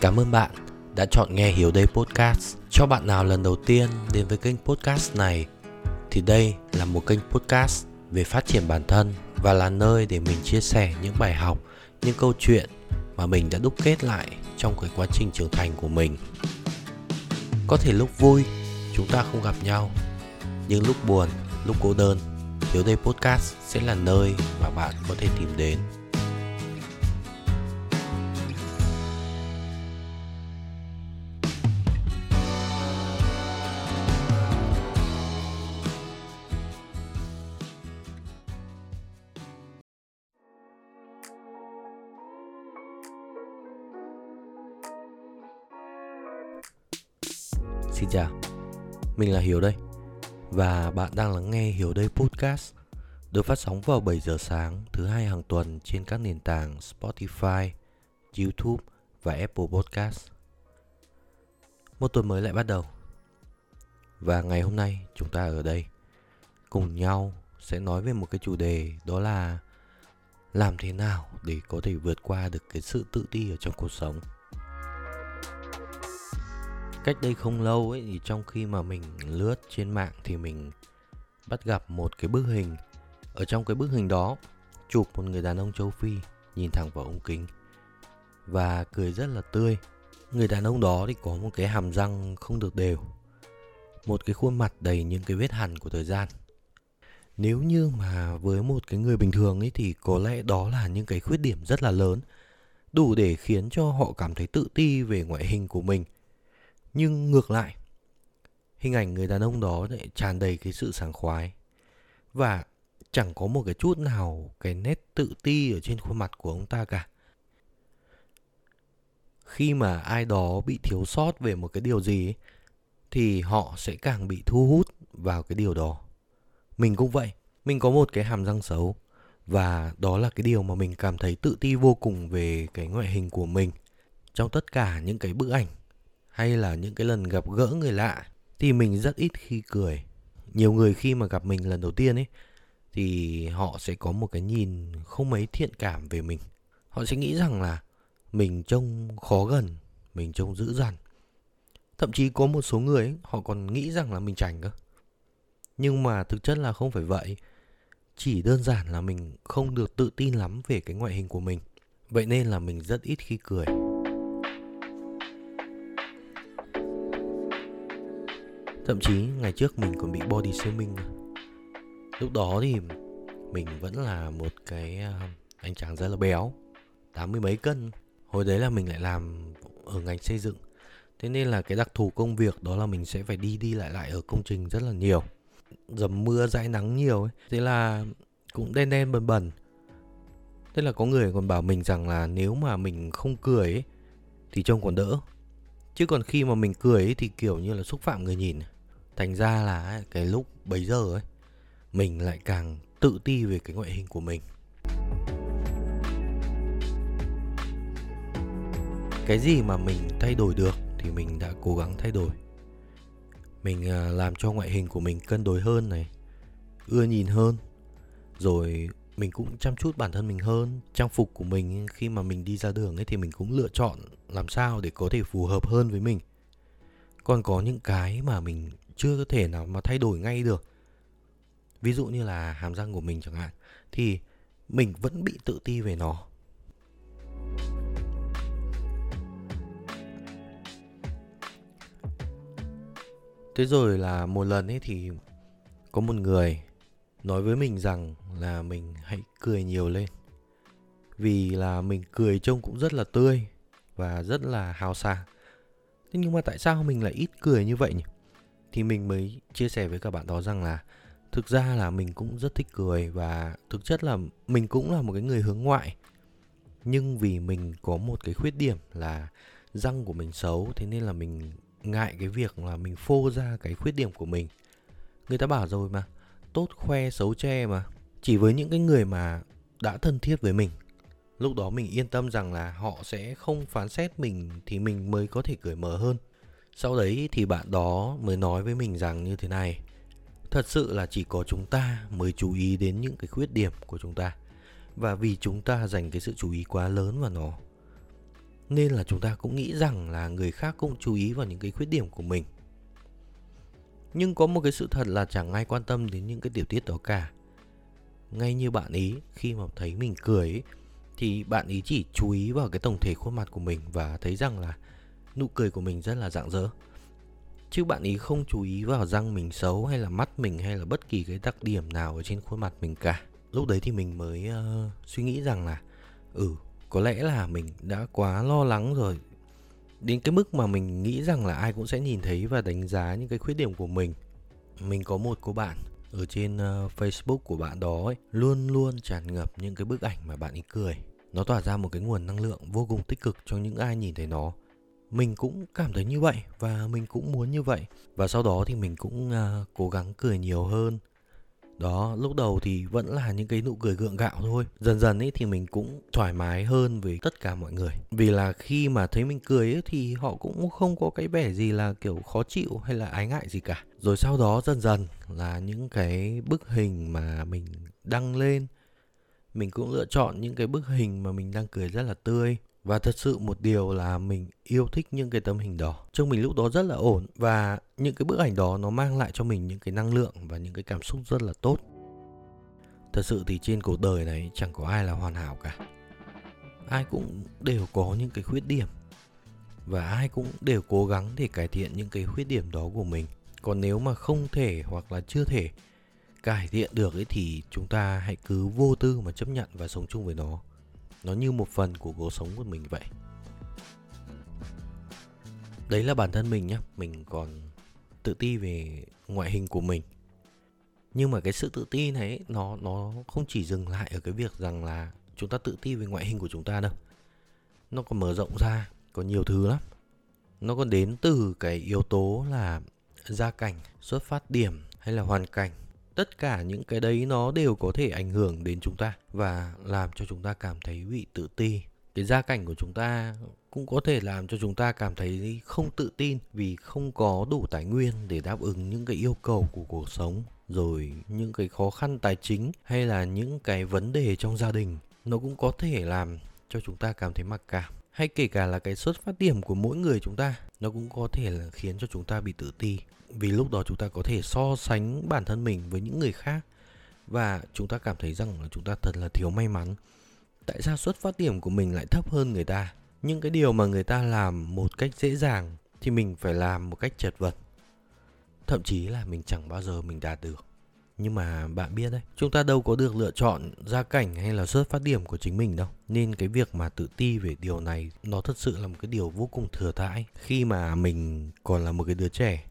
Cảm ơn bạn đã chọn nghe Hiểu Đây Podcast. Cho bạn nào lần đầu tiên đến với kênh podcast này thì đây là một kênh podcast về phát triển bản thân và là nơi để mình chia sẻ những bài học, những câu chuyện mà mình đã đúc kết lại trong cái quá trình trưởng thành của mình. Có thể lúc vui chúng ta không gặp nhau, nhưng lúc buồn, lúc cô đơn, Hiểu Đây Podcast sẽ là nơi mà bạn có thể tìm đến. Xin chào, mình là Hiếu đây Và bạn đang lắng nghe Hiếu đây podcast Được phát sóng vào 7 giờ sáng thứ hai hàng tuần trên các nền tảng Spotify, YouTube và Apple Podcast. Một tuần mới lại bắt đầu Và ngày hôm nay chúng ta ở đây Cùng nhau sẽ nói về một cái chủ đề đó là Làm thế nào để có thể vượt qua được cái sự tự ti ở trong cuộc sống cách đây không lâu ấy, thì trong khi mà mình lướt trên mạng thì mình bắt gặp một cái bức hình. Ở trong cái bức hình đó, chụp một người đàn ông châu phi nhìn thẳng vào ống kính và cười rất là tươi. Người đàn ông đó thì có một cái hàm răng không được đều, một cái khuôn mặt đầy những cái vết hằn của thời gian. Nếu như mà với một cái người bình thường ấy thì có lẽ đó là những cái khuyết điểm rất là lớn, đủ để khiến cho họ cảm thấy tự ti về ngoại hình của mình nhưng ngược lại hình ảnh người đàn ông đó lại tràn đầy cái sự sảng khoái. Và chẳng có một cái chút nào cái nét tự ti ở trên khuôn mặt của ông ta cả. Khi mà ai đó bị thiếu sót về một cái điều gì ấy, thì họ sẽ càng bị thu hút vào cái điều đó. Mình cũng vậy mình có một cái hàm răng xấu. Và đó là cái điều mà mình cảm thấy tự ti vô cùng về cái ngoại hình của mình. Trong tất cả những cái bức ảnh hay là những cái lần gặp gỡ người lạ thì mình rất ít khi cười. Nhiều người khi mà gặp mình lần đầu tiên ấy thì họ sẽ có một cái nhìn không mấy thiện cảm về mình. Họ sẽ nghĩ rằng là mình trông khó gần mình trông dữ dằn. Thậm chí có một số người ấy, họ còn nghĩ rằng là mình chảnh cơ. Nhưng mà thực chất là không phải vậy. Chỉ đơn giản là mình không được tự tin lắm về cái ngoại hình của mình. Vậy nên là mình rất ít khi cười. Thậm chí ngày trước mình còn bị body shaming Lúc đó thì mình vẫn là một cái à, anh chàng rất là béo tám mươi mấy cân. Hồi đấy là mình lại làm ở ngành xây dựng. Thế nên là cái đặc thù công việc đó là mình sẽ phải đi đi lại lại ở công trình rất là nhiều. Dầm mưa dãi nắng nhiều ấy. Thế là cũng đen đen bẩn bẩn Thế là có người còn bảo mình rằng là nếu mà mình không cười ấy, thì trông còn đỡ. Chứ còn khi mà mình cười ấy, thì kiểu như là xúc phạm người nhìn Thành ra là cái lúc bấy giờ ấy Mình lại càng tự ti về cái ngoại hình của mình. Cái gì mà mình thay đổi được thì mình đã cố gắng thay đổi. Mình à, làm cho ngoại hình của mình cân đối hơn này Ưa nhìn hơn Rồi mình cũng chăm chút bản thân mình hơn, Trang phục của mình khi mà mình đi ra đường ấy thì mình cũng lựa chọn làm sao để có thể phù hợp hơn với mình. Còn có những cái mà mình chưa có thể nào mà thay đổi ngay được. Ví dụ như là hàm răng của mình chẳng hạn, thì mình vẫn bị tự ti về nó. Thế rồi là một lần ấy thì có một người nói với mình rằng là mình hãy cười nhiều lên. Vì là mình cười trông cũng rất là tươi và rất là hào sảng. Thế nhưng mà tại sao mình lại ít cười như vậy nhỉ? Thì mình mới chia sẻ với các bạn đó rằng là thực ra là mình cũng rất thích cười và thực chất là mình cũng là một cái người hướng ngoại. Nhưng vì mình có một cái khuyết điểm là răng của mình xấu, thế nên là mình ngại cái việc là mình phô ra cái khuyết điểm của mình. Người ta bảo rồi mà tốt khoe xấu che mà chỉ với những cái người mà đã thân thiết với mình. Lúc đó mình yên tâm rằng là họ sẽ không phán xét mình thì mình mới có thể cởi mở hơn. Sau đấy thì bạn đó mới nói với mình rằng như thế này. Thật sự là chỉ có chúng ta mới chú ý đến những cái khuyết điểm của chúng ta. Và vì chúng ta dành cái sự chú ý quá lớn vào nó, nên là chúng ta cũng nghĩ rằng là người khác cũng chú ý vào những cái khuyết điểm của mình nhưng có một cái sự thật là chẳng ai quan tâm đến những cái tiểu tiết đó cả. Ngay như bạn ý khi mà thấy mình cười ấy, thì bạn ý chỉ chú ý vào cái tổng thể khuôn mặt của mình và thấy rằng là nụ cười của mình rất là rạng rỡ. Chứ bạn ý không chú ý vào răng mình xấu hay là mắt mình hay là bất kỳ cái đặc điểm nào ở trên khuôn mặt mình cả. Lúc đấy thì mình mới uh, suy nghĩ rằng là ừ có lẽ là mình đã quá lo lắng rồi đến cái mức mà mình nghĩ rằng là ai cũng sẽ nhìn thấy và đánh giá những cái khuyết điểm của mình mình có một cô bạn ở trên uh, Facebook của bạn đó ấy, luôn luôn tràn ngập những cái bức ảnh mà bạn ấy cười. Nó tỏa ra một cái nguồn năng lượng vô cùng tích cực cho những ai nhìn thấy nó. Mình cũng cảm thấy như vậy và mình cũng muốn như vậy. Và sau đó thì mình cũng uh, cố gắng cười nhiều hơn, đó, lúc đầu thì vẫn là những cái nụ cười gượng gạo thôi. Dần dần ấy thì mình cũng thoải mái hơn với tất cả mọi người. Vì là khi mà thấy mình cười ấy thì họ cũng không có cái vẻ gì là kiểu khó chịu hay là ái ngại gì cả. Rồi sau đó dần dần là những cái bức hình mà mình đăng lên, mình cũng lựa chọn những cái bức hình mà mình đang cười rất là tươi và thật sự một điều là mình yêu thích những cái tấm hình đó. Trông mình lúc đó rất là ổn và những cái bức ảnh đó nó mang lại cho mình những cái năng lượng và những cái cảm xúc rất là tốt. Thật sự thì trên cuộc đời này chẳng có ai là hoàn hảo cả. Ai cũng đều có những cái khuyết điểm và ai cũng đều cố gắng để cải thiện những cái khuyết điểm đó của mình. Còn nếu mà không thể hoặc là chưa thể cải thiện được ấy thì chúng ta hãy cứ vô tư mà chấp nhận và sống chung với nó nó như một phần của cuộc sống của mình vậy. Đấy là bản thân mình nhé mình còn tự ti về ngoại hình của mình. Nhưng mà cái sự tự ti này nó nó không chỉ dừng lại ở cái việc rằng là chúng ta tự ti về ngoại hình của chúng ta đâu. Nó còn mở rộng ra, có nhiều thứ lắm. Nó còn đến từ cái yếu tố là gia cảnh, xuất phát điểm hay là hoàn cảnh tất cả những cái đấy nó đều có thể ảnh hưởng đến chúng ta và làm cho chúng ta cảm thấy bị tự ti. Cái gia cảnh của chúng ta cũng có thể làm cho chúng ta cảm thấy không tự tin vì không có đủ tài nguyên để đáp ứng những cái yêu cầu của cuộc sống, rồi những cái khó khăn tài chính hay là những cái vấn đề trong gia đình. Nó cũng có thể làm cho chúng ta cảm thấy mặc cảm, hay kể cả là cái xuất phát điểm của mỗi người chúng ta, nó cũng có thể là khiến cho chúng ta bị tự ti vì lúc đó chúng ta có thể so sánh bản thân mình với những người khác. Và chúng ta cảm thấy rằng là chúng ta thật là thiếu may mắn. Tại sao xuất phát điểm của mình lại thấp hơn người ta? Những cái điều mà người ta làm một cách dễ dàng thì mình phải làm một cách chật vật. Thậm chí là mình chẳng bao giờ mình đạt được. Nhưng mà bạn biết đấy, chúng ta đâu có được lựa chọn gia cảnh hay là xuất phát điểm của chính mình đâu. Nên cái việc mà tự ti về điều này, nó thật sự là một cái điều vô cùng thừa thãi. Khi mà mình còn là một cái đứa trẻ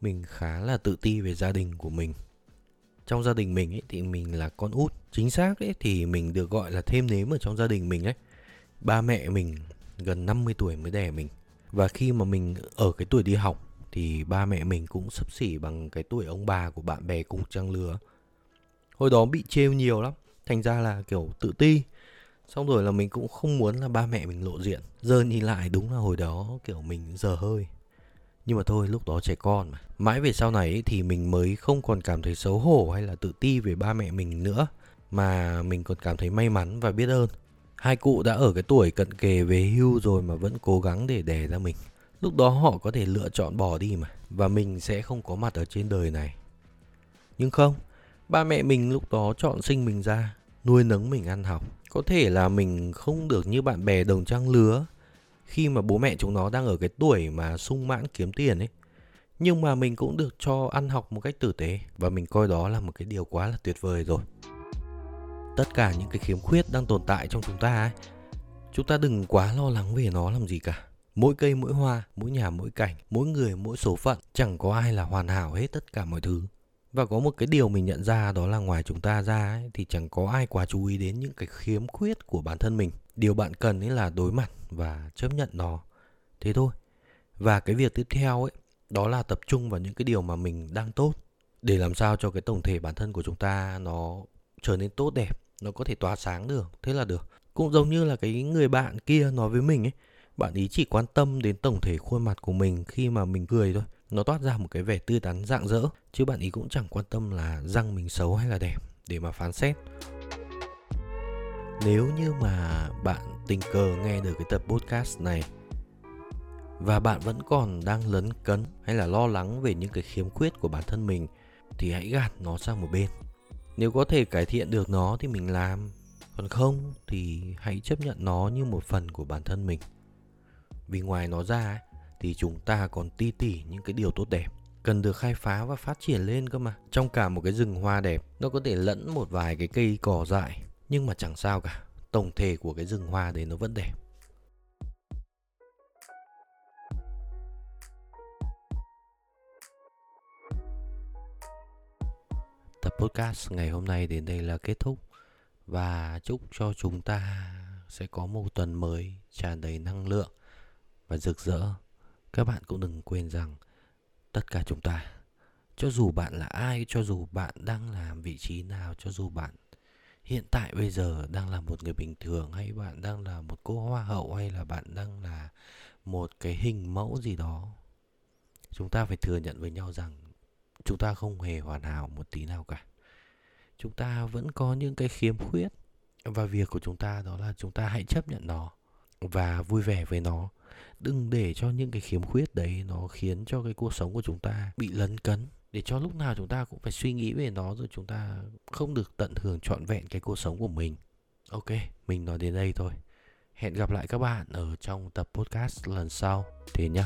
mình khá là tự ti về gia đình của mình. Trong gia đình mình ấy, thì mình là con út, chính xác ấy, thì mình được gọi là thêm nếm ở trong gia đình mình ấy. Ba mẹ mình gần 50 tuổi mới đẻ mình. Và khi mà mình ở cái tuổi đi học, thì ba mẹ mình cũng sấp xỉ bằng cái tuổi ông bà của bạn bè cùng trang lứa. Hồi đó bị trêu nhiều lắm, thành ra là kiểu tự ti. Xong rồi là mình cũng không muốn là ba mẹ mình lộ diện. Giờ nhìn lại đúng là hồi đó kiểu mình giờ hơi nhưng mà thôi, lúc đó trẻ con mà. Mãi về sau này thì mình mới không còn cảm thấy xấu hổ hay là tự ti về ba mẹ mình nữa, mà mình còn cảm thấy may mắn và biết ơn. Hai cụ đã ở cái tuổi cận kề về hưu rồi mà vẫn cố gắng để đẻ ra mình. Lúc đó họ có thể lựa chọn bỏ đi mà, và mình sẽ không có mặt ở trên đời này. Nhưng không, ba mẹ mình lúc đó chọn sinh mình ra, nuôi nấng mình ăn học. Có thể là mình không được như bạn bè đồng trang lứa khi mà bố mẹ chúng nó đang ở cái tuổi mà sung mãn kiếm tiền ấy. Nhưng mà mình cũng được cho ăn học một cách tử tế và mình coi đó là một cái điều quá là tuyệt vời rồi. Tất cả những cái khiếm khuyết đang tồn tại trong chúng ta ấy, chúng ta đừng quá lo lắng về nó làm gì cả. Mỗi cây, mỗi hoa, mỗi nhà, mỗi cảnh, mỗi người, mỗi số phận, chẳng có ai là hoàn hảo hết tất cả mọi thứ và có một cái điều mình nhận ra đó là ngoài chúng ta ra ấy, thì chẳng có ai quá chú ý đến những cái khiếm khuyết của bản thân mình. Điều bạn cần ấy là đối mặt và chấp nhận nó. Thế thôi. Và cái việc tiếp theo ấy đó là tập trung vào những cái điều mà mình đang tốt để làm sao cho cái tổng thể bản thân của chúng ta nó trở nên tốt đẹp nó có thể tỏa sáng được. Thế là được. Cũng giống như là cái người bạn kia nói với mình ấy bạn ý chỉ quan tâm đến tổng thể khuôn mặt của mình khi mà mình cười thôi nó toát ra một cái vẻ tươi tắn rạng rỡ, chứ bạn ý cũng chẳng quan tâm là răng mình xấu hay là đẹp, để mà phán xét. Nếu như mà bạn tình cờ nghe được cái tập podcast này, và bạn vẫn còn đang lấn cấn hay là lo lắng về những cái khiếm khuyết của bản thân mình, thì hãy gạt nó sang một bên. Nếu có thể cải thiện được nó thì mình làm. Còn không thì hãy chấp nhận nó như một phần của bản thân mình. Vì ngoài nó ra thì chúng ta còn ti tỉ những cái điều tốt đẹp. Cần được khai phá và phát triển lên cơ mà. Trong cả một cái rừng hoa đẹp, nó có thể lẫn một vài cái cây cỏ dại, nhưng mà chẳng sao cả. Tổng thể của cái rừng hoa đấy nó vẫn đẹp. Tập podcast ngày hôm nay đến đây là kết thúc. Và chúc cho chúng ta sẽ có một tuần mới tràn đầy năng lượng và rực rỡ các bạn cũng đừng quên rằng tất cả chúng ta, cho dù bạn là ai, cho dù bạn đang làm vị trí nào, cho dù bạn hiện tại bây giờ đang là một người bình thường, hay bạn đang là một cô hoa hậu, hay là bạn đang là một cái hình mẫu gì đó, chúng ta phải thừa nhận với nhau rằng chúng ta không hề hoàn hảo một tí nào cả. Chúng ta vẫn có những cái khiếm khuyết và việc của chúng ta đó là chúng ta hãy chấp nhận nó và vui vẻ với nó đừng để cho những cái khiếm khuyết đấy nó khiến cho cái cuộc sống của chúng ta bị lấn cấn. Để cho lúc nào chúng ta cũng phải suy nghĩ về nó rồi chúng ta không được tận hưởng trọn vẹn cái cuộc sống của mình. Ok, mình nói đến đây thôi. Hẹn gặp lại các bạn ở trong tập podcast lần sau. Thế nhá.